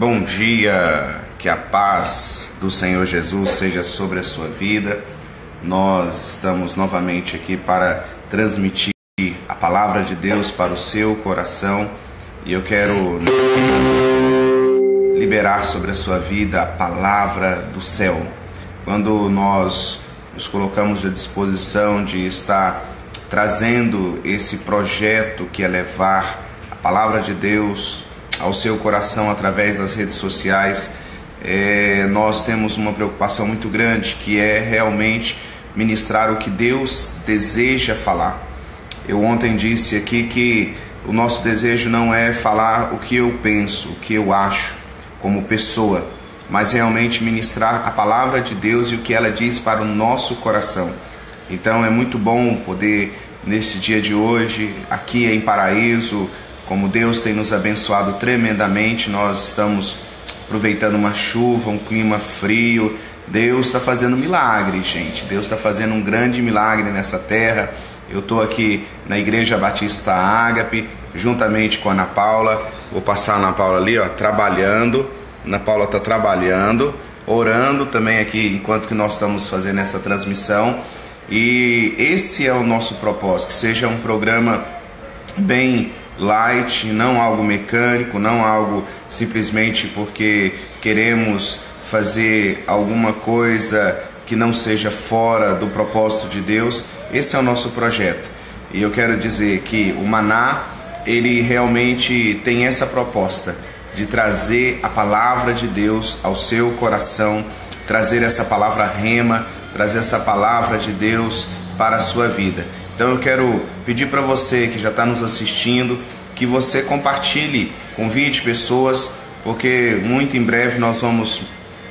Bom dia, que a paz do Senhor Jesus seja sobre a sua vida. Nós estamos novamente aqui para transmitir a palavra de Deus para o seu coração e eu quero liberar sobre a sua vida a palavra do céu. Quando nós nos colocamos à disposição de estar trazendo esse projeto que é levar a palavra de Deus ao seu coração através das redes sociais, é, nós temos uma preocupação muito grande que é realmente ministrar o que Deus deseja falar. Eu ontem disse aqui que o nosso desejo não é falar o que eu penso, o que eu acho como pessoa, mas realmente ministrar a palavra de Deus e o que ela diz para o nosso coração. Então é muito bom poder, neste dia de hoje, aqui em Paraíso, como Deus tem nos abençoado tremendamente, nós estamos aproveitando uma chuva, um clima frio. Deus está fazendo milagre, gente. Deus está fazendo um grande milagre nessa terra. Eu estou aqui na Igreja Batista Ágape, juntamente com a Ana Paula. Vou passar a Ana Paula ali, ó, trabalhando. Ana Paula está trabalhando, orando também aqui enquanto que nós estamos fazendo essa transmissão. E esse é o nosso propósito, que seja um programa bem light, não algo mecânico, não algo simplesmente porque queremos fazer alguma coisa que não seja fora do propósito de Deus. Esse é o nosso projeto. E eu quero dizer que o Maná, ele realmente tem essa proposta de trazer a palavra de Deus ao seu coração, trazer essa palavra rema, trazer essa palavra de Deus para a sua vida. Então eu quero pedir para você que já está nos assistindo que você compartilhe, convide pessoas, porque muito em breve nós vamos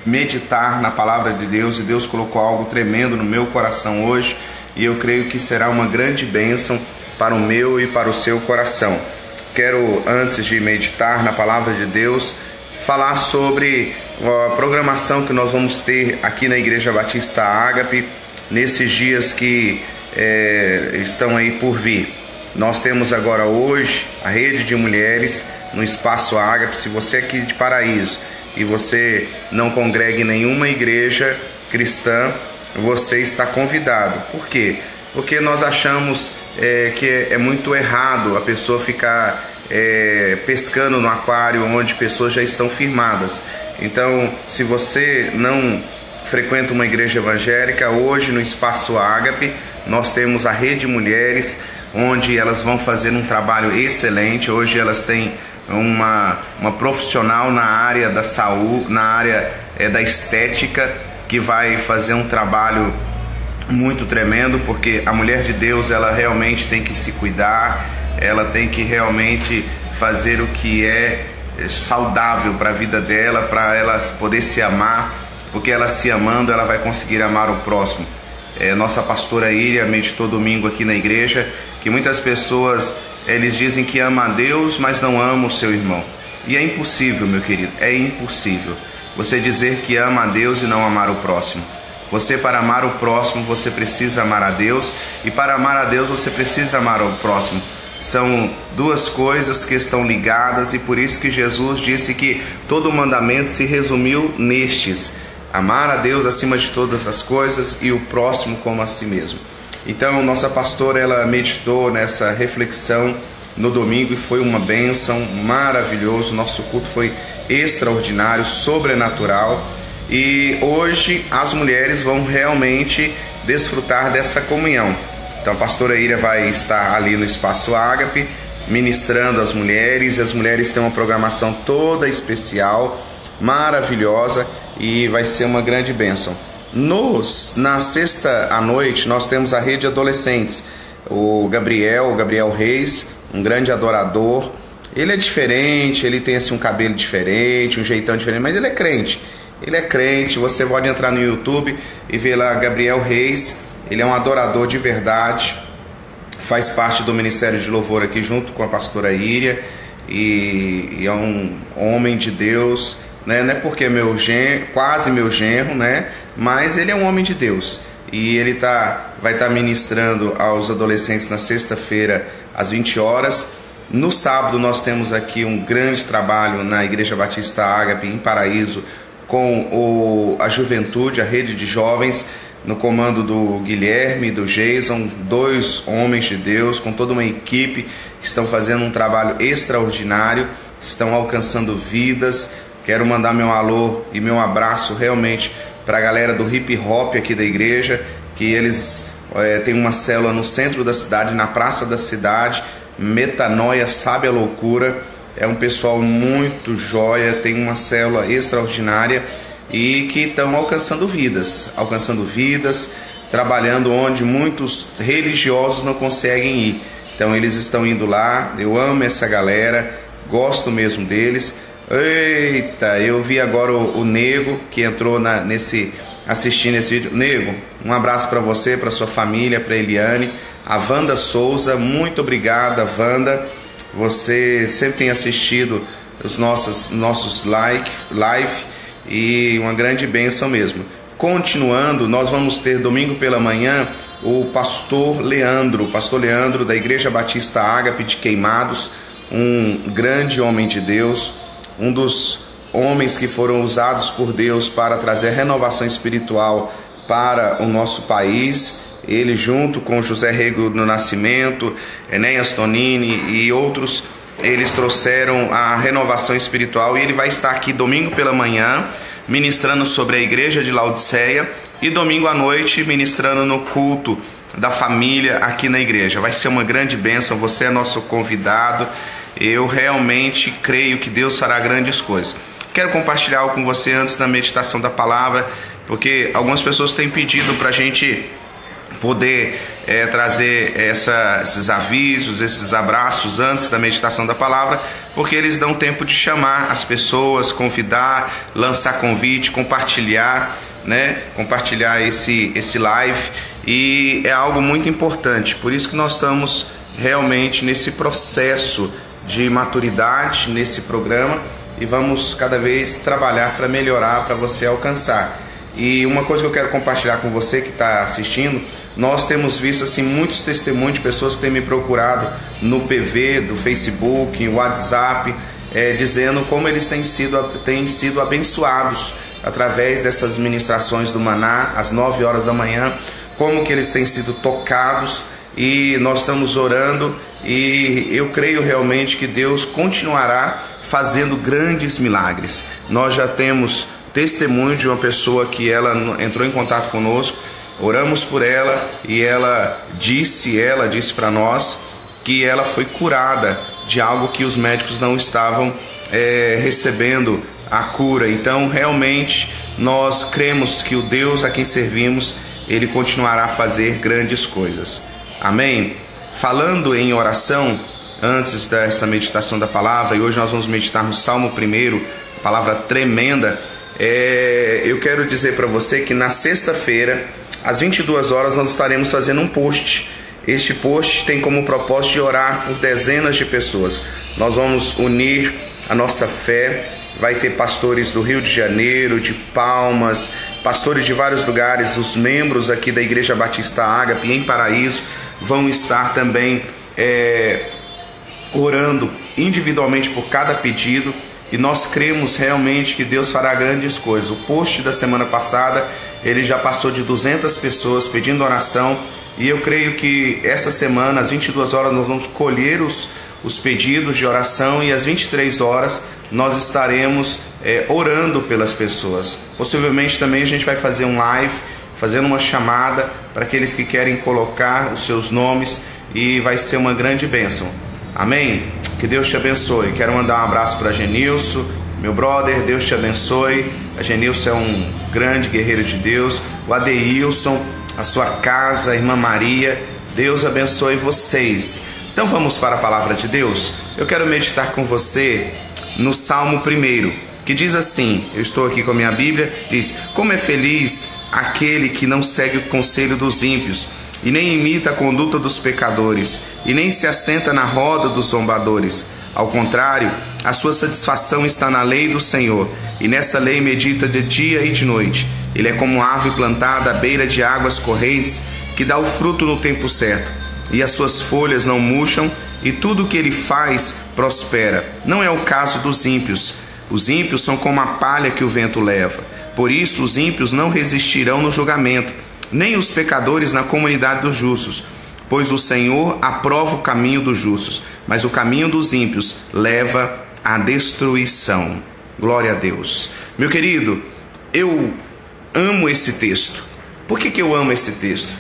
meditar na palavra de Deus e Deus colocou algo tremendo no meu coração hoje e eu creio que será uma grande bênção para o meu e para o seu coração. Quero, antes de meditar na palavra de Deus, falar sobre a programação que nós vamos ter aqui na Igreja Batista Ágape nesses dias que é, estão aí por vir. Nós temos agora hoje a rede de mulheres no Espaço Ágape. Se você é aqui de Paraíso e você não congrega em nenhuma igreja cristã, você está convidado. Por quê? Porque nós achamos é, que é, é, muito errado a pessoa ficar é, pescando no aquário onde pessoas já estão firmadas. Então, se você não frequenta uma igreja evangélica, hoje no Espaço Ágape nós temos a Rede Mulheres, onde elas vão fazer um trabalho excelente. Hoje elas têm uma, uma profissional na área da saúde, na área é, da estética, que vai fazer um trabalho muito tremendo, porque a mulher de Deus ela realmente tem que se cuidar, ela tem que realmente fazer o que é saudável para a vida dela, para ela poder se amar, porque ela se amando ela vai conseguir amar o próximo é, nossa pastora Iria meditou domingo aqui na igreja, que muitas pessoas eles dizem que ama a Deus, mas não ama o seu irmão. E é impossível, meu querido, é impossível você dizer que ama a Deus e não amar o próximo. Você, para amar o próximo, você precisa amar a Deus, e para amar a Deus, você precisa amar o próximo. São duas coisas que estão ligadas, e por isso que Jesus disse que todo o mandamento se resumiu nestes amar a Deus acima de todas as coisas e o próximo como a si mesmo. Então, nossa pastora ela meditou nessa reflexão no domingo e foi uma bênção maravilhoso. Nosso culto foi extraordinário, sobrenatural. E hoje as mulheres vão realmente desfrutar dessa comunhão. Então, a pastora Ira vai estar ali no espaço Ágape ministrando as mulheres. As mulheres têm uma programação toda especial maravilhosa e vai ser uma grande bênção. Nos, na sexta à noite, nós temos a rede adolescentes. O Gabriel, o Gabriel Reis, um grande adorador. Ele é diferente, ele tem assim um cabelo diferente, um jeitão diferente, mas ele é crente. Ele é crente, você pode entrar no YouTube e ver lá Gabriel Reis. Ele é um adorador de verdade, faz parte do Ministério de Louvor aqui junto com a pastora Íria e, e é um homem de Deus né? Não é porque é meu genro, quase meu genro, né? Mas ele é um homem de Deus e ele tá, vai estar tá ministrando aos adolescentes na sexta-feira às 20 horas No sábado nós temos aqui um grande trabalho na Igreja Batista Ágape em Paraíso com o, a juventude, a rede de jovens, no comando do Guilherme do Jason, dois homens de Deus, com toda uma equipe que estão fazendo um trabalho extraordinário, estão alcançando vidas. Quero mandar meu alô e meu abraço realmente para a galera do hip hop aqui da igreja, que eles é, têm uma célula no centro da cidade, na praça da cidade, Metanoia Sabe a Loucura. É um pessoal muito joia, tem uma célula extraordinária e que estão alcançando vidas, alcançando vidas, trabalhando onde muitos religiosos não conseguem ir. Então eles estão indo lá. Eu amo essa galera, gosto mesmo deles. Eita, eu vi agora o, o Nego que entrou na, nesse assistindo esse vídeo. Nego, um abraço para você, para sua família, para Eliane, a Wanda Souza, muito obrigada, Wanda. Você sempre tem assistido os nossos nossos like, live e uma grande bênção mesmo. Continuando, nós vamos ter domingo pela manhã o pastor Leandro, pastor Leandro da Igreja Batista Ágape de Queimados, um grande homem de Deus, um dos homens que foram usados por Deus para trazer renovação espiritual para o nosso país. Ele, junto com José Rego do Nascimento, Enéas Tonini e outros, eles trouxeram a renovação espiritual e ele vai estar aqui domingo pela manhã, ministrando sobre a igreja de Laodiceia e domingo à noite ministrando no culto da família aqui na igreja. Vai ser uma grande bênção, você é nosso convidado. Eu realmente creio que Deus fará grandes coisas. Quero compartilhar algo com você antes da meditação da palavra, porque algumas pessoas têm pedido para a gente poder é, trazer essa, esses avisos, esses abraços antes da meditação da palavra, porque eles dão tempo de chamar as pessoas, convidar, lançar convite, compartilhar, né? Compartilhar esse, esse live e é algo muito importante. Por isso que nós estamos realmente nesse processo de maturidade nesse programa e vamos cada vez trabalhar para melhorar, para você alcançar. E uma coisa que eu quero compartilhar com você que está assistindo, nós temos visto assim muitos testemunhos de pessoas que têm me procurado no PV, do Facebook, WhatsApp, é, dizendo como eles têm sido, têm sido abençoados através dessas ministrações do Maná às 9 horas da manhã, como que eles têm sido tocados e nós estamos orando e eu creio realmente que Deus continuará fazendo grandes milagres. Nós já temos testemunho de uma pessoa que ela entrou em contato conosco, oramos por ela e ela disse, ela disse para nós que ela foi curada de algo que os médicos não estavam é, recebendo a cura. Então, realmente, nós cremos que o Deus a quem servimos, ele continuará a fazer grandes coisas. Amém? Falando em oração, antes dessa meditação da palavra, e hoje nós vamos meditar no Salmo 1, palavra tremenda. É, eu quero dizer para você que na sexta-feira, às 22 horas, nós estaremos fazendo um post. Este post tem como propósito de orar por dezenas de pessoas. Nós vamos unir a nossa fé. Vai ter pastores do Rio de Janeiro, de Palmas, pastores de vários lugares, os membros aqui da Igreja Batista Ágape em Paraíso vão estar também é, orando individualmente por cada pedido e nós cremos realmente que Deus fará grandes coisas. O post da semana passada, ele já passou de 200 pessoas pedindo oração e eu creio que essa semana, às 22 horas, nós vamos colher os, os pedidos de oração e às 23 horas nós estaremos é, orando pelas pessoas. Possivelmente também a gente vai fazer um live, fazendo uma chamada para aqueles que querem colocar os seus nomes e vai ser uma grande bênção. Amém? Que Deus te abençoe. Quero mandar um abraço para Genilson, meu brother, Deus te abençoe. A Genilson é um grande guerreiro de Deus. O Adeilson, a sua casa, a irmã Maria, Deus abençoe vocês. Então vamos para a palavra de Deus. Eu quero meditar com você no Salmo 1, que diz assim: Eu estou aqui com a minha Bíblia, diz: Como é feliz aquele que não segue o conselho dos ímpios e nem imita a conduta dos pecadores, e nem se assenta na roda dos zombadores. Ao contrário, a sua satisfação está na lei do Senhor, e nessa lei medita de dia e de noite. Ele é como árvore plantada à beira de águas correntes, que dá o fruto no tempo certo, e as suas folhas não murcham, e tudo o que ele faz prospera. Não é o caso dos ímpios. Os ímpios são como a palha que o vento leva. Por isso, os ímpios não resistirão no julgamento, nem os pecadores na comunidade dos justos. Pois o Senhor aprova o caminho dos justos, mas o caminho dos ímpios leva à destruição. Glória a Deus. Meu querido, eu amo esse texto. Por que, que eu amo esse texto?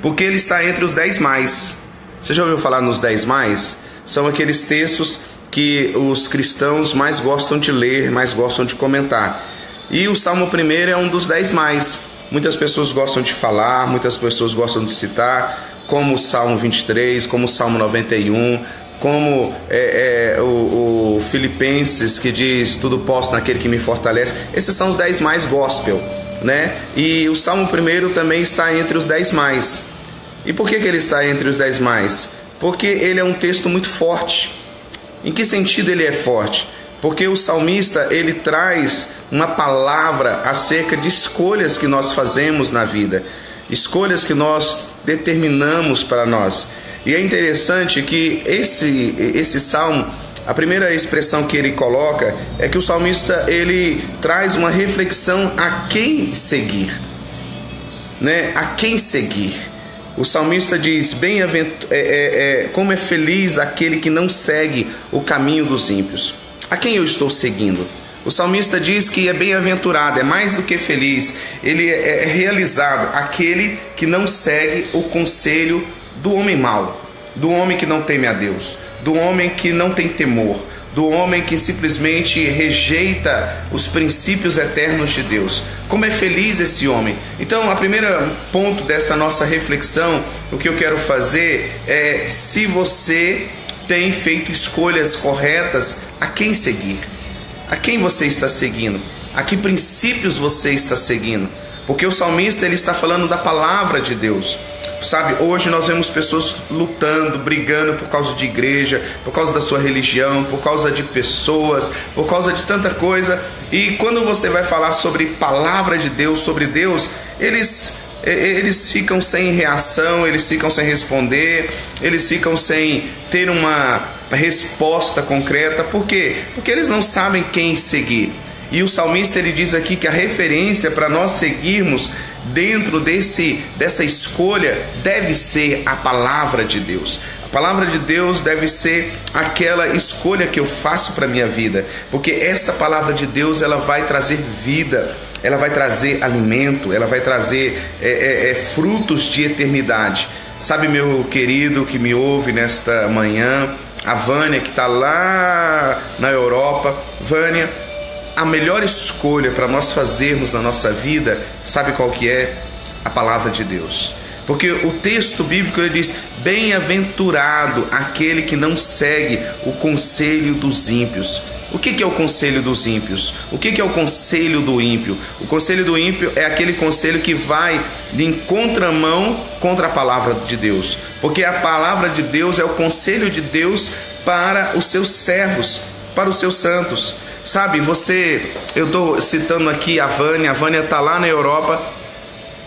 Porque ele está entre os dez mais. Você já ouviu falar nos dez mais? São aqueles textos que os cristãos mais gostam de ler, mais gostam de comentar. E o Salmo 1 é um dos dez mais. Muitas pessoas gostam de falar, muitas pessoas gostam de citar, como o Salmo 23, como o Salmo 91, como é, é, o, o, Filipenses que diz tudo posso naquele que me fortalece. Esses são os dez mais gospel, né? E o Salmo 1 também está entre os dez mais. E por que, que ele está entre os dez mais? Porque ele é um texto muito forte. Em que sentido ele é forte? Porque o salmista ele traz uma palavra acerca de escolhas que nós fazemos na vida, escolhas que nós determinamos para nós. E é interessante que esse esse salmo, a primeira expressão que ele coloca é que o salmista ele traz uma reflexão a quem seguir, né? A quem seguir. O salmista diz: bem é, é, é, como é feliz aquele que não segue o caminho dos ímpios. A quem eu estou seguindo? O salmista diz que é bem-aventurado, é mais do que feliz, ele é, é realizado, aquele que não segue o conselho do homem mau, do homem que não teme a Deus, do homem que não tem temor, do homem que simplesmente rejeita os princípios eternos de Deus. Como é feliz esse homem. Então, a primeira ponto dessa nossa reflexão, o que eu quero fazer é se você tem feito escolhas corretas, a quem seguir? A quem você está seguindo? A que princípios você está seguindo? Porque o salmista ele está falando da palavra de Deus. Sabe, hoje nós vemos pessoas lutando, brigando por causa de igreja, por causa da sua religião, por causa de pessoas, por causa de tanta coisa. E quando você vai falar sobre palavra de Deus, sobre Deus, eles eles ficam sem reação, eles ficam sem responder, eles ficam sem ter uma resposta concreta. Por quê? Porque eles não sabem quem seguir. E o salmista ele diz aqui que a referência para nós seguirmos dentro desse dessa escolha deve ser a palavra de Deus. A palavra de Deus deve ser aquela escolha que eu faço para minha vida, porque essa palavra de Deus ela vai trazer vida, ela vai trazer alimento, ela vai trazer é, é, é, frutos de eternidade. Sabe, meu querido que me ouve nesta manhã, a Vânia que está lá na Europa, Vânia, a melhor escolha para nós fazermos na nossa vida, sabe qual que é? A palavra de Deus. Porque o texto bíblico ele diz: Bem-aventurado aquele que não segue o conselho dos ímpios. O que é o conselho dos ímpios? O que é o conselho do ímpio? O conselho do ímpio é aquele conselho que vai em contramão contra a palavra de Deus. Porque a palavra de Deus é o conselho de Deus para os seus servos, para os seus santos. Sabe, você, eu estou citando aqui a Vânia, a Vânia está lá na Europa,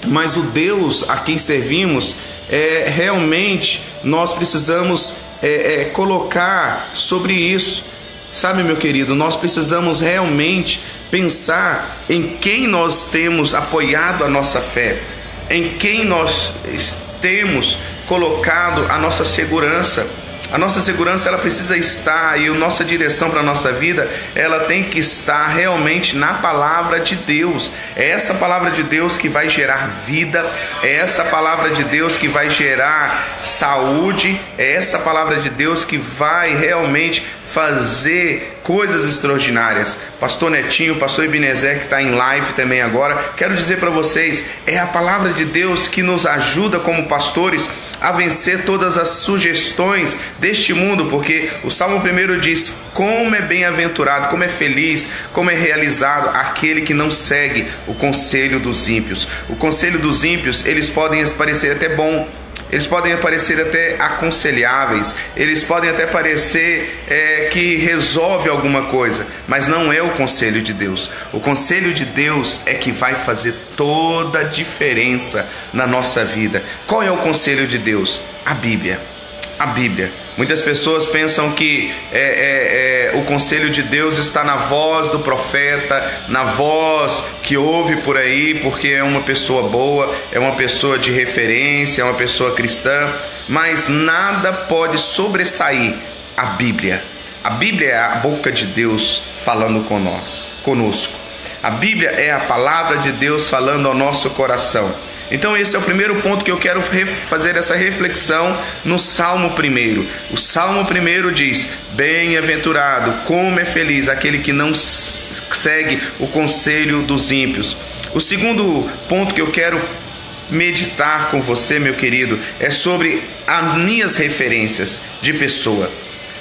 mas o Deus a quem servimos, é, realmente nós precisamos é, é, colocar sobre isso. Sabe, meu querido, nós precisamos realmente pensar em quem nós temos apoiado a nossa fé, em quem nós temos colocado a nossa segurança. A nossa segurança ela precisa estar e a nossa direção para a nossa vida ela tem que estar realmente na palavra de Deus. É essa palavra de Deus que vai gerar vida, é essa palavra de Deus que vai gerar saúde, é essa palavra de Deus que vai realmente fazer coisas extraordinárias. Pastor Netinho, Pastor Ebenezer, que está em live também agora, quero dizer para vocês: é a palavra de Deus que nos ajuda como pastores a vencer todas as sugestões deste mundo, porque o Salmo 1 diz: Como é bem-aventurado, como é feliz, como é realizado aquele que não segue o conselho dos ímpios. O conselho dos ímpios, eles podem parecer até bom eles podem parecer até aconselháveis, eles podem até parecer é, que resolve alguma coisa, mas não é o conselho de Deus. O conselho de Deus é que vai fazer toda a diferença na nossa vida. Qual é o conselho de Deus? A Bíblia. A Bíblia. Muitas pessoas pensam que é, é, é, o conselho de Deus está na voz do profeta, na voz que ouve por aí, porque é uma pessoa boa, é uma pessoa de referência, é uma pessoa cristã, mas nada pode sobressair a Bíblia. A Bíblia é a boca de Deus falando conosco. A Bíblia é a palavra de Deus falando ao nosso coração. Então, esse é o primeiro ponto que eu quero fazer essa reflexão no Salmo 1. O Salmo 1 diz: Bem-aventurado, como é feliz aquele que não segue o conselho dos ímpios. O segundo ponto que eu quero meditar com você, meu querido, é sobre as minhas referências de pessoa.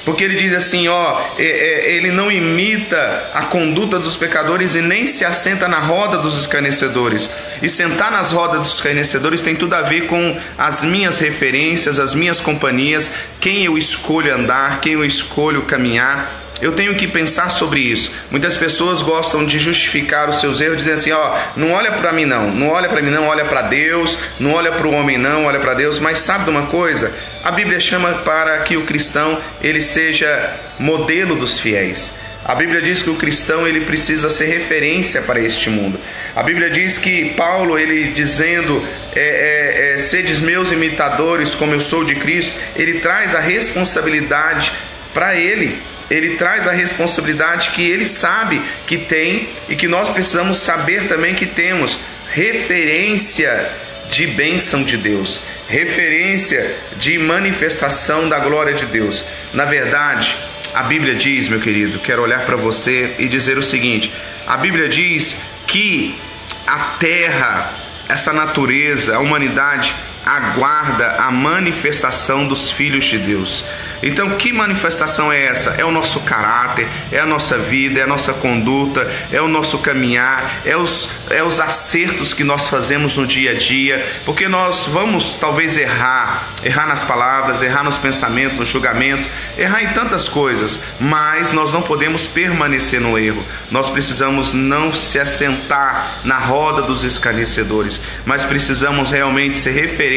Porque ele diz assim: ó, é, é, ele não imita a conduta dos pecadores e nem se assenta na roda dos escarnecedores. E sentar nas rodas dos escarnecedores tem tudo a ver com as minhas referências, as minhas companhias, quem eu escolho andar, quem eu escolho caminhar. Eu tenho que pensar sobre isso. Muitas pessoas gostam de justificar os seus erros, dizendo assim: ó, não olha para mim não, não olha para mim não, olha para Deus, não olha para o homem não, olha para Deus. Mas sabe de uma coisa? A Bíblia chama para que o cristão ele seja modelo dos fiéis. A Bíblia diz que o cristão ele precisa ser referência para este mundo. A Bíblia diz que Paulo ele dizendo é, é, é, sedes meus imitadores como eu sou de Cristo, ele traz a responsabilidade para ele ele traz a responsabilidade que ele sabe que tem e que nós precisamos saber também que temos referência de bênção de Deus, referência de manifestação da glória de Deus. Na verdade, a Bíblia diz, meu querido, quero olhar para você e dizer o seguinte: a Bíblia diz que a terra, essa natureza, a humanidade aguarda a manifestação dos filhos de Deus. Então, que manifestação é essa? É o nosso caráter, é a nossa vida, é a nossa conduta, é o nosso caminhar, é os, é os acertos que nós fazemos no dia a dia, porque nós vamos talvez errar, errar nas palavras, errar nos pensamentos, nos julgamentos, errar em tantas coisas, mas nós não podemos permanecer no erro. Nós precisamos não se assentar na roda dos escarnecedores, mas precisamos realmente ser referência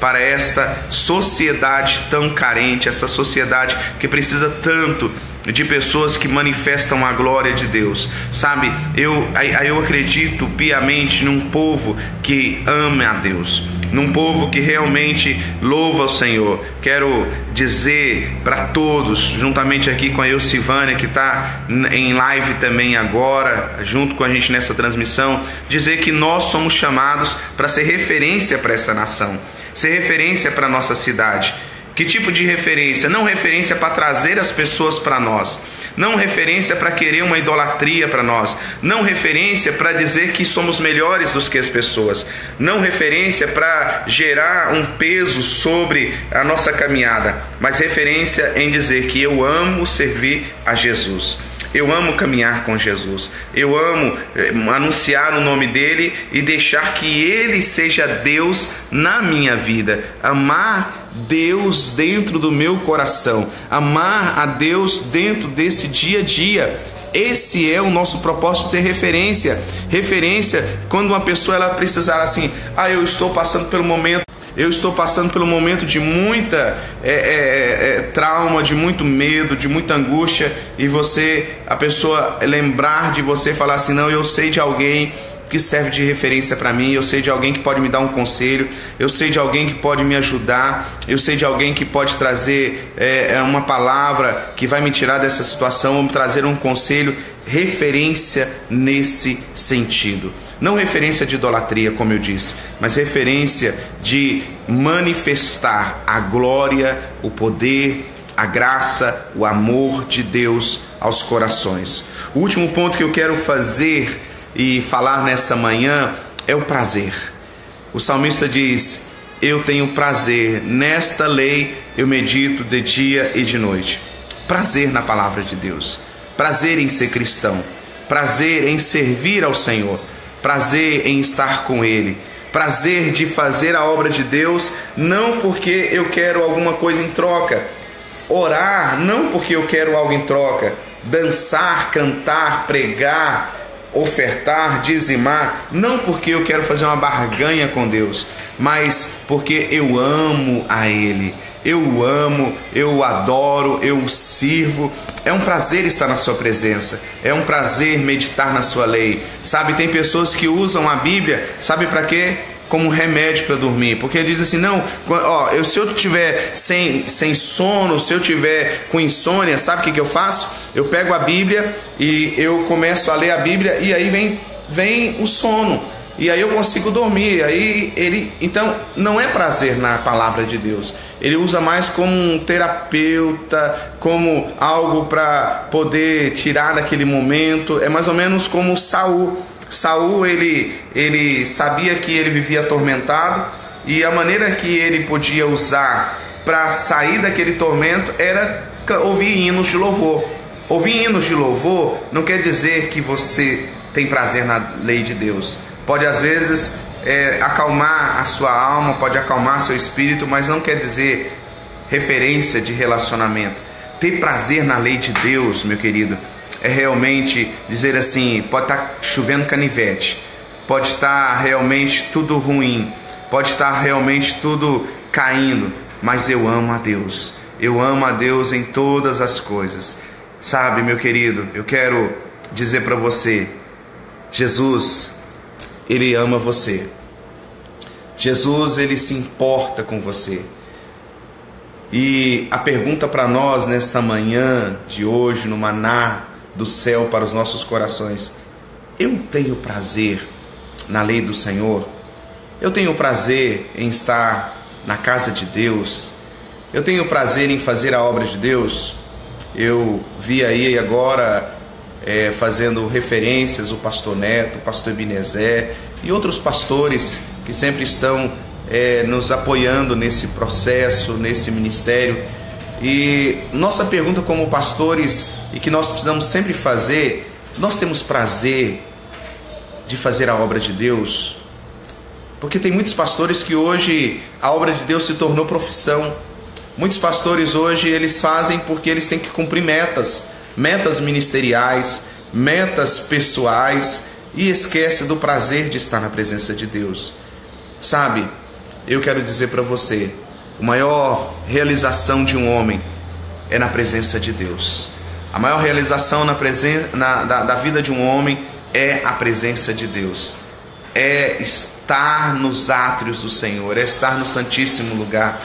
para esta sociedade tão carente, essa sociedade que precisa tanto de pessoas que manifestam a glória de Deus. Sabe, eu, eu acredito piamente num povo que ama a Deus, num povo que realmente louva o Senhor. Quero dizer para todos, juntamente aqui com a Eucivânia, que está em live também agora, junto com a gente nessa transmissão, dizer que nós somos chamados para ser referência para essa nação, ser referência para a nossa cidade que tipo de referência? Não referência para trazer as pessoas para nós, não referência para querer uma idolatria para nós, não referência para dizer que somos melhores do que as pessoas, não referência para gerar um peso sobre a nossa caminhada, mas referência em dizer que eu amo servir a Jesus. Eu amo caminhar com Jesus. Eu amo eh, anunciar o nome dele e deixar que ele seja Deus na minha vida. Amar Deus dentro do meu coração, amar a Deus dentro desse dia a dia. Esse é o nosso propósito de ser referência. Referência quando uma pessoa ela precisar assim, ah, eu estou passando pelo momento eu estou passando pelo momento de muita é, é, é, é, trauma, de muito medo, de muita angústia, e você, a pessoa lembrar de você falar assim: não, eu sei de alguém que serve de referência para mim, eu sei de alguém que pode me dar um conselho, eu sei de alguém que pode me ajudar, eu sei de alguém que pode trazer é, é uma palavra que vai me tirar dessa situação, ou trazer um conselho, referência nesse sentido. Não referência de idolatria, como eu disse, mas referência de manifestar a glória, o poder, a graça, o amor de Deus aos corações. O último ponto que eu quero fazer e falar nesta manhã é o prazer. O salmista diz: Eu tenho prazer, nesta lei eu medito de dia e de noite. Prazer na palavra de Deus, prazer em ser cristão, prazer em servir ao Senhor, prazer em estar com Ele, prazer de fazer a obra de Deus, não porque eu quero alguma coisa em troca, orar, não porque eu quero algo em troca, dançar, cantar, pregar, ofertar, dizimar, não porque eu quero fazer uma barganha com Deus, mas porque eu amo a Ele. Eu amo, eu adoro, eu sirvo. É um prazer estar na Sua presença, é um prazer meditar na Sua lei. Sabe, tem pessoas que usam a Bíblia, sabe para quê? Como remédio para dormir, porque diz assim: não, ó, eu, se eu tiver sem, sem sono, se eu tiver com insônia, sabe o que, que eu faço? Eu pego a Bíblia e eu começo a ler a Bíblia e aí vem, vem o sono. E aí eu consigo dormir. Aí ele, então, não é prazer na palavra de Deus. Ele usa mais como um terapeuta, como algo para poder tirar daquele momento. É mais ou menos como Saul Saul ele, ele sabia que ele vivia atormentado e a maneira que ele podia usar para sair daquele tormento era ouvir hinos de louvor. Ouvir hinos de louvor não quer dizer que você tem prazer na lei de Deus. Pode às vezes é, acalmar a sua alma, pode acalmar seu espírito, mas não quer dizer referência de relacionamento. Ter prazer na lei de Deus, meu querido, é realmente dizer assim: pode estar tá chovendo canivete, pode estar realmente tudo ruim, pode estar realmente tudo caindo, mas eu amo a Deus. Eu amo a Deus em todas as coisas. Sabe, meu querido, eu quero dizer para você: Jesus, Ele ama você. Jesus, Ele se importa com você. E a pergunta para nós nesta manhã de hoje, no Maná, do céu para os nossos corações. Eu tenho prazer na lei do Senhor. Eu tenho prazer em estar na casa de Deus. Eu tenho prazer em fazer a obra de Deus. Eu vi aí agora é, fazendo referências o pastor Neto, o pastor Ebenezer e outros pastores que sempre estão é, nos apoiando nesse processo, nesse ministério. E nossa pergunta como pastores e que nós precisamos sempre fazer, nós temos prazer de fazer a obra de Deus. Porque tem muitos pastores que hoje a obra de Deus se tornou profissão. Muitos pastores hoje eles fazem porque eles têm que cumprir metas, metas ministeriais, metas pessoais e esquece do prazer de estar na presença de Deus. Sabe? Eu quero dizer para você, a maior realização de um homem é na presença de Deus. A maior realização na presen na, da, da vida de um homem é a presença de Deus, é estar nos átrios do Senhor, é estar no Santíssimo Lugar,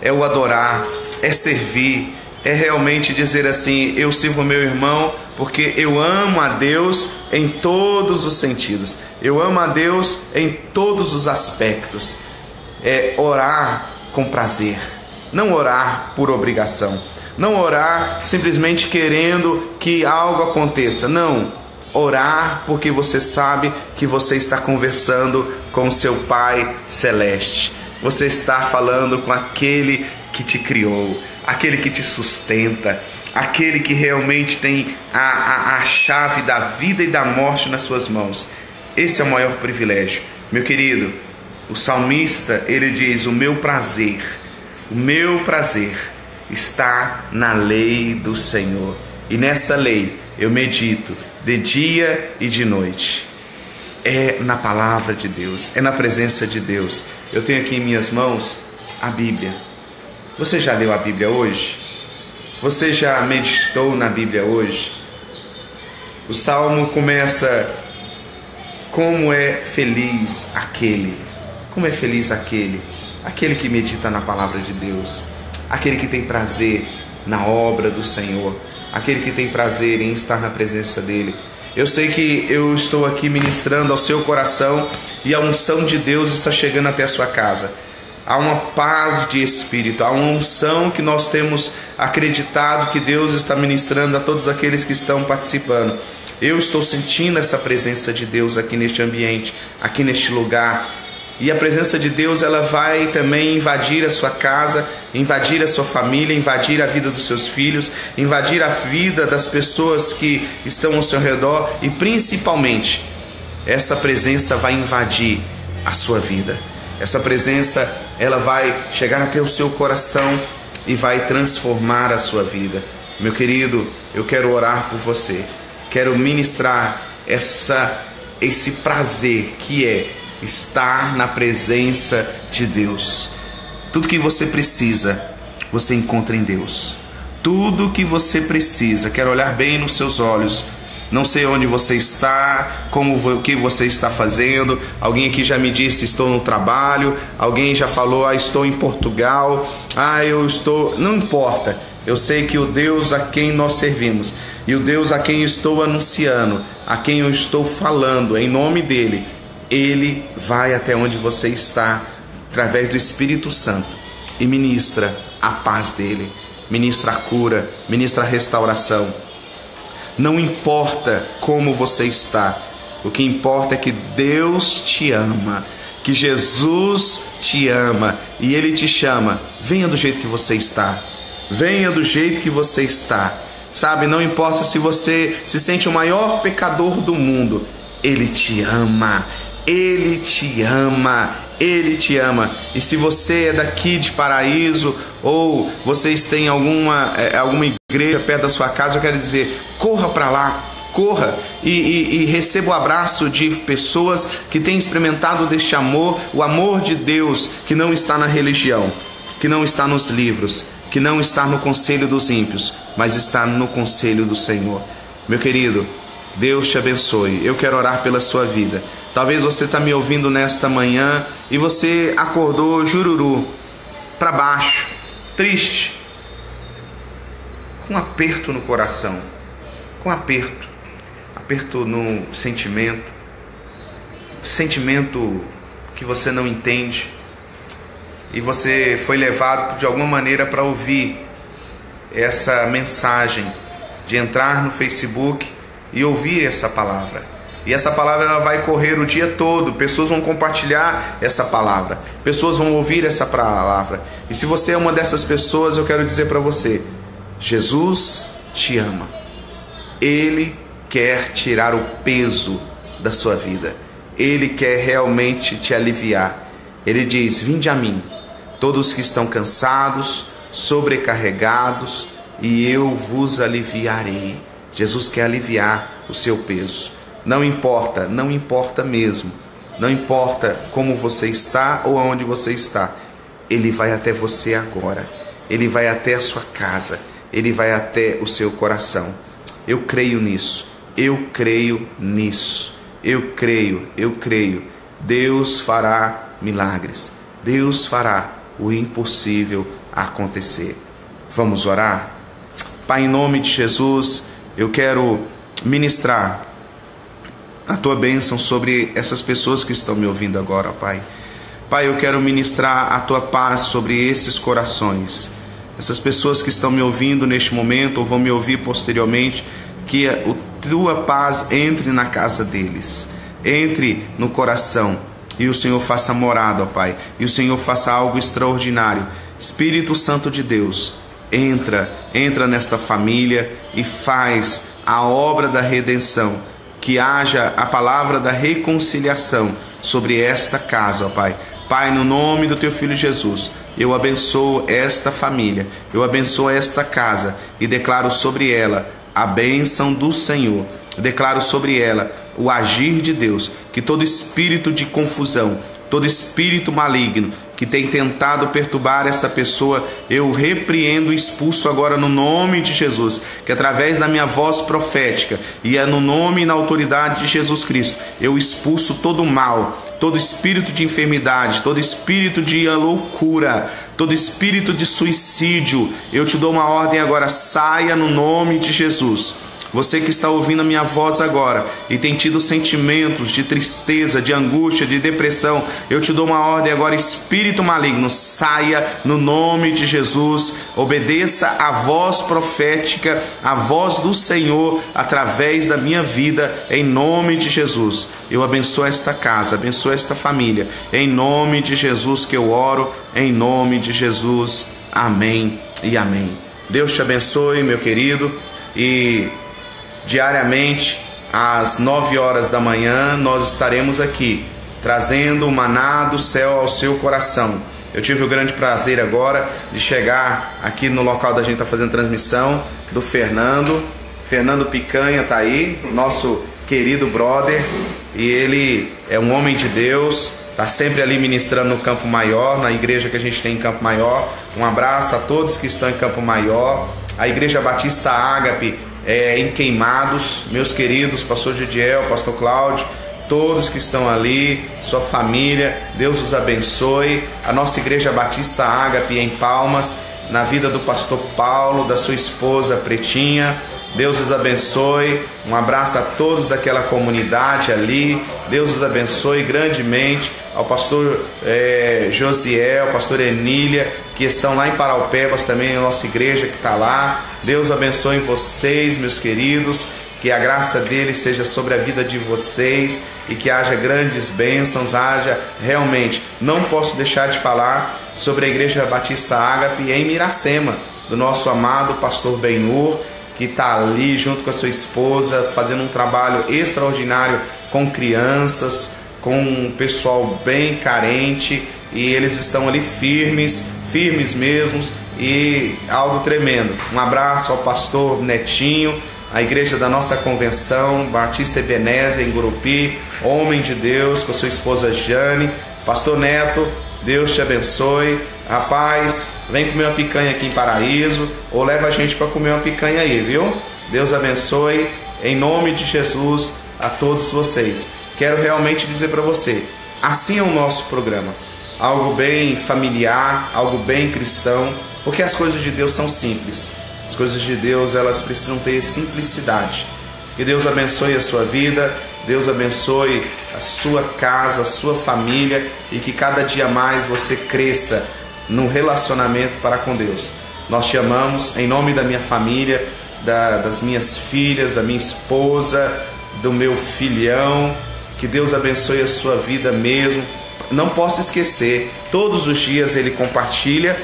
é o adorar, é servir, é realmente dizer assim: eu sirvo meu irmão porque eu amo a Deus em todos os sentidos, eu amo a Deus em todos os aspectos. É orar com prazer, não orar por obrigação. Não orar simplesmente querendo que algo aconteça. Não. Orar porque você sabe que você está conversando com seu Pai Celeste. Você está falando com aquele que te criou, aquele que te sustenta, aquele que realmente tem a, a, a chave da vida e da morte nas suas mãos. Esse é o maior privilégio. Meu querido, o salmista, ele diz: O meu prazer, o meu prazer está na lei do Senhor. E nessa lei eu medito de dia e de noite. É na palavra de Deus, é na presença de Deus. Eu tenho aqui em minhas mãos a Bíblia. Você já leu a Bíblia hoje? Você já meditou na Bíblia hoje? O salmo começa: Como é feliz aquele, como é feliz aquele, aquele que medita na palavra de Deus aquele que tem prazer na obra do Senhor, aquele que tem prazer em estar na presença dEle. Eu sei que eu estou aqui ministrando ao seu coração e a unção de Deus está chegando até a sua casa. Há uma paz de espírito, há uma unção que nós temos acreditado que Deus está ministrando a todos aqueles que estão participando. Eu estou sentindo essa presença de Deus aqui neste ambiente, aqui neste lugar. E a presença de Deus ela vai também invadir a sua casa, invadir a sua família, invadir a vida dos seus filhos, invadir a vida das pessoas que estão ao seu redor e principalmente essa presença vai invadir a sua vida. Essa presença ela vai chegar até o seu coração e vai transformar a sua vida. Meu querido, eu quero orar por você. Quero ministrar essa esse prazer que é estar na presença de Deus. Tudo que você precisa, você encontra em Deus. Tudo que você precisa, quero olhar bem nos seus olhos. Não sei onde você está, como o que você está fazendo. Alguém aqui já me disse estou no trabalho. Alguém já falou ah estou em Portugal. Ah eu estou. Não importa. Eu sei que o Deus a quem nós servimos e o Deus a quem estou anunciando, a quem eu estou falando em nome dele, ele vai até onde você está através do Espírito Santo e ministra a paz dele, ministra a cura, ministra a restauração. Não importa como você está, o que importa é que Deus te ama, que Jesus te ama e ele te chama. Venha do jeito que você está. Venha do jeito que você está. Sabe, não importa se você se sente o maior pecador do mundo, ele te ama. Ele te ama. Ele te ama. E se você é daqui de Paraíso ou vocês têm alguma, é, alguma igreja perto da sua casa, eu quero dizer, corra para lá, corra e, e, e, receba o abraço de pessoas que têm experimentado deste amor, o amor de Deus que não está na religião, que não está nos livros, que não está no conselho dos ímpios, mas está no conselho do Senhor. Meu querido, Deus te abençoe. Eu quero orar pela sua vida. Talvez você está me ouvindo nesta manhã e você acordou jururu, para baixo, triste, com um aperto no coração, com um aperto, aperto no sentimento, sentimento que você não entende e você foi levado de alguma maneira para ouvir essa mensagem, de entrar no Facebook e ouvir essa palavra. E essa palavra ela vai correr o dia todo, pessoas vão compartilhar essa palavra, pessoas vão ouvir essa palavra. E se você é uma dessas pessoas, eu quero dizer para você: Jesus te ama. Ele quer tirar o peso da sua vida. Ele quer realmente te aliviar. Ele diz: Vinde a mim, todos que estão cansados, sobrecarregados, e eu vos aliviarei. Jesus quer aliviar o seu peso. Não importa, não importa mesmo. Não importa como você está ou aonde você está. Ele vai até você agora. Ele vai até a sua casa. Ele vai até o seu coração. Eu creio nisso. Eu creio nisso. Eu creio, eu creio. Deus fará milagres. Deus fará o impossível acontecer. Vamos orar? Pai, em nome de Jesus, eu quero ministrar a tua bênção sobre essas pessoas que estão me ouvindo agora, Pai. Pai, eu quero ministrar a tua paz sobre esses corações. Essas pessoas que estão me ouvindo neste momento ou vão me ouvir posteriormente, que a tua paz entre na casa deles, entre no coração e o Senhor faça morada, ó Pai, e o Senhor faça algo extraordinário. Espírito Santo de Deus, entra, entra nesta família e faz a obra da redenção, que haja a palavra da reconciliação sobre esta casa, ó Pai. Pai, no nome do teu filho Jesus, eu abençoo esta família, eu abençoo esta casa e declaro sobre ela a bênção do Senhor. Declaro sobre ela o agir de Deus, que todo espírito de confusão, todo espírito maligno que tem tentado perturbar esta pessoa, eu repreendo e expulso agora no nome de Jesus, que através da minha voz profética e é no nome e na autoridade de Jesus Cristo, eu expulso todo o mal, todo espírito de enfermidade, todo espírito de loucura, todo espírito de suicídio. Eu te dou uma ordem agora, saia no nome de Jesus você que está ouvindo a minha voz agora e tem tido sentimentos de tristeza, de angústia, de depressão, eu te dou uma ordem agora, espírito maligno, saia no nome de Jesus, obedeça a voz profética, a voz do Senhor através da minha vida, em nome de Jesus. Eu abençoo esta casa, abençoo esta família, em nome de Jesus que eu oro, em nome de Jesus. Amém e amém. Deus te abençoe, meu querido, e diariamente às 9 horas da manhã nós estaremos aqui trazendo o maná do céu ao seu coração. Eu tive o grande prazer agora de chegar aqui no local da gente estar tá fazendo transmissão do Fernando. Fernando Picanha tá aí, nosso querido brother, e ele é um homem de Deus, está sempre ali ministrando no Campo Maior, na igreja que a gente tem em Campo Maior. Um abraço a todos que estão em Campo Maior. A Igreja Batista Ágape é, em Queimados, meus queridos, pastor Gidiel, pastor Cláudio, todos que estão ali, sua família, Deus os abençoe. A nossa Igreja Batista Ágape em Palmas, na vida do pastor Paulo, da sua esposa Pretinha. Deus os abençoe. Um abraço a todos daquela comunidade ali. Deus os abençoe grandemente. Ao pastor é, Josiel, pastor Emília, que estão lá em Paraupebas também, a nossa igreja que está lá. Deus abençoe vocês, meus queridos. Que a graça dele seja sobre a vida de vocês e que haja grandes bênçãos, haja realmente. Não posso deixar de falar sobre a Igreja Batista Ágape em Miracema, do nosso amado pastor Benhur que está ali junto com a sua esposa, fazendo um trabalho extraordinário com crianças, com um pessoal bem carente, e eles estão ali firmes, firmes mesmos, e algo tremendo. Um abraço ao pastor Netinho, a igreja da nossa convenção, Batista Ebenezer em Gurupi, homem de Deus, com a sua esposa Jane. Pastor Neto, Deus te abençoe. Rapaz, vem comer uma picanha aqui em Paraíso ou leva a gente para comer uma picanha aí, viu? Deus abençoe em nome de Jesus a todos vocês. Quero realmente dizer para você, assim é o nosso programa. Algo bem familiar, algo bem cristão, porque as coisas de Deus são simples. As coisas de Deus, elas precisam ter simplicidade. Que Deus abençoe a sua vida, Deus abençoe a sua casa, a sua família e que cada dia mais você cresça no relacionamento para com Deus. Nós te amamos em nome da minha família, da, das minhas filhas, da minha esposa, do meu filhão. Que Deus abençoe a sua vida mesmo. Não posso esquecer, todos os dias ele compartilha,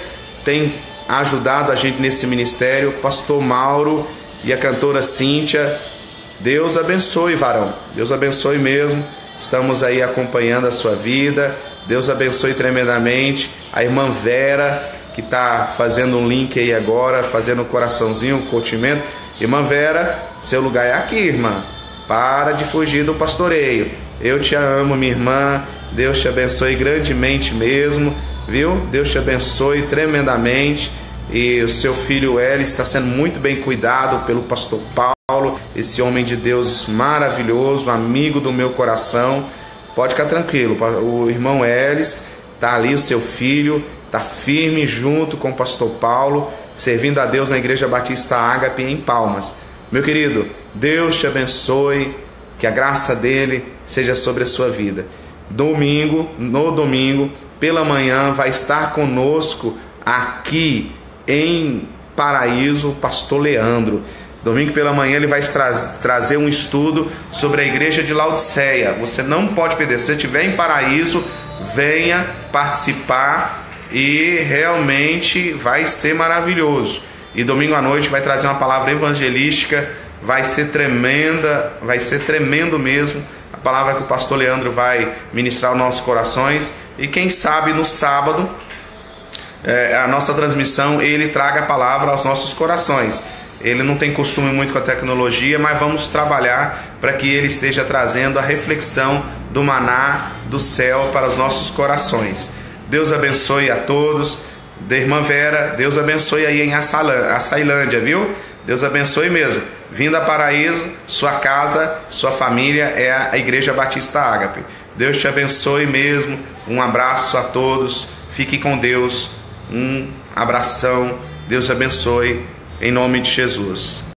tem ajudado a gente nesse ministério, pastor Mauro e a cantora Cíntia. Deus abençoe, varão. Deus abençoe mesmo. Estamos aí acompanhando a sua vida. Deus abençoe tremendamente a irmã Vera, que está fazendo um link aí agora, fazendo um coraçãozinho, um curtimento. Irmã Vera, seu lugar é aqui, irmã. Para de fugir do pastoreio. Eu te amo, minha irmã. Deus te abençoe grandemente mesmo, viu? Deus te abençoe tremendamente. E o seu filho Eli está sendo muito bem cuidado pelo pastor Paulo, esse homem de Deus maravilhoso, amigo do meu coração. Pode ficar tranquilo, o irmão Elis Está ali o seu filho, está firme junto com o pastor Paulo, servindo a Deus na Igreja Batista Ágape em Palmas. Meu querido, Deus te abençoe, que a graça dele seja sobre a sua vida. Domingo, no domingo, pela manhã, vai estar conosco aqui em Paraíso o pastor Leandro. Domingo pela manhã ele vai tra trazer um estudo sobre a igreja de Laodiceia. Você não pode perder. Se estiver em Paraíso, venha participar e realmente vai ser maravilhoso. E domingo à noite vai trazer uma palavra evangelística, vai ser tremenda, vai ser tremendo mesmo. Palavra que o pastor Leandro vai ministrar aos nossos corações. E quem sabe no sábado, é, a nossa transmissão, ele traga a palavra aos nossos corações. Ele não tem costume muito com a tecnologia, mas vamos trabalhar para que ele esteja trazendo a reflexão do maná do céu para os nossos corações. Deus abençoe a todos. Da irmã Vera, Deus abençoe aí em Açailândia, viu? Deus abençoe mesmo. Vinda a Paraíso, sua casa, sua família é a Igreja Batista Ágape. Deus te abençoe mesmo. Um abraço a todos. Fique com Deus. Um abração. Deus abençoe. Em nome de Jesus.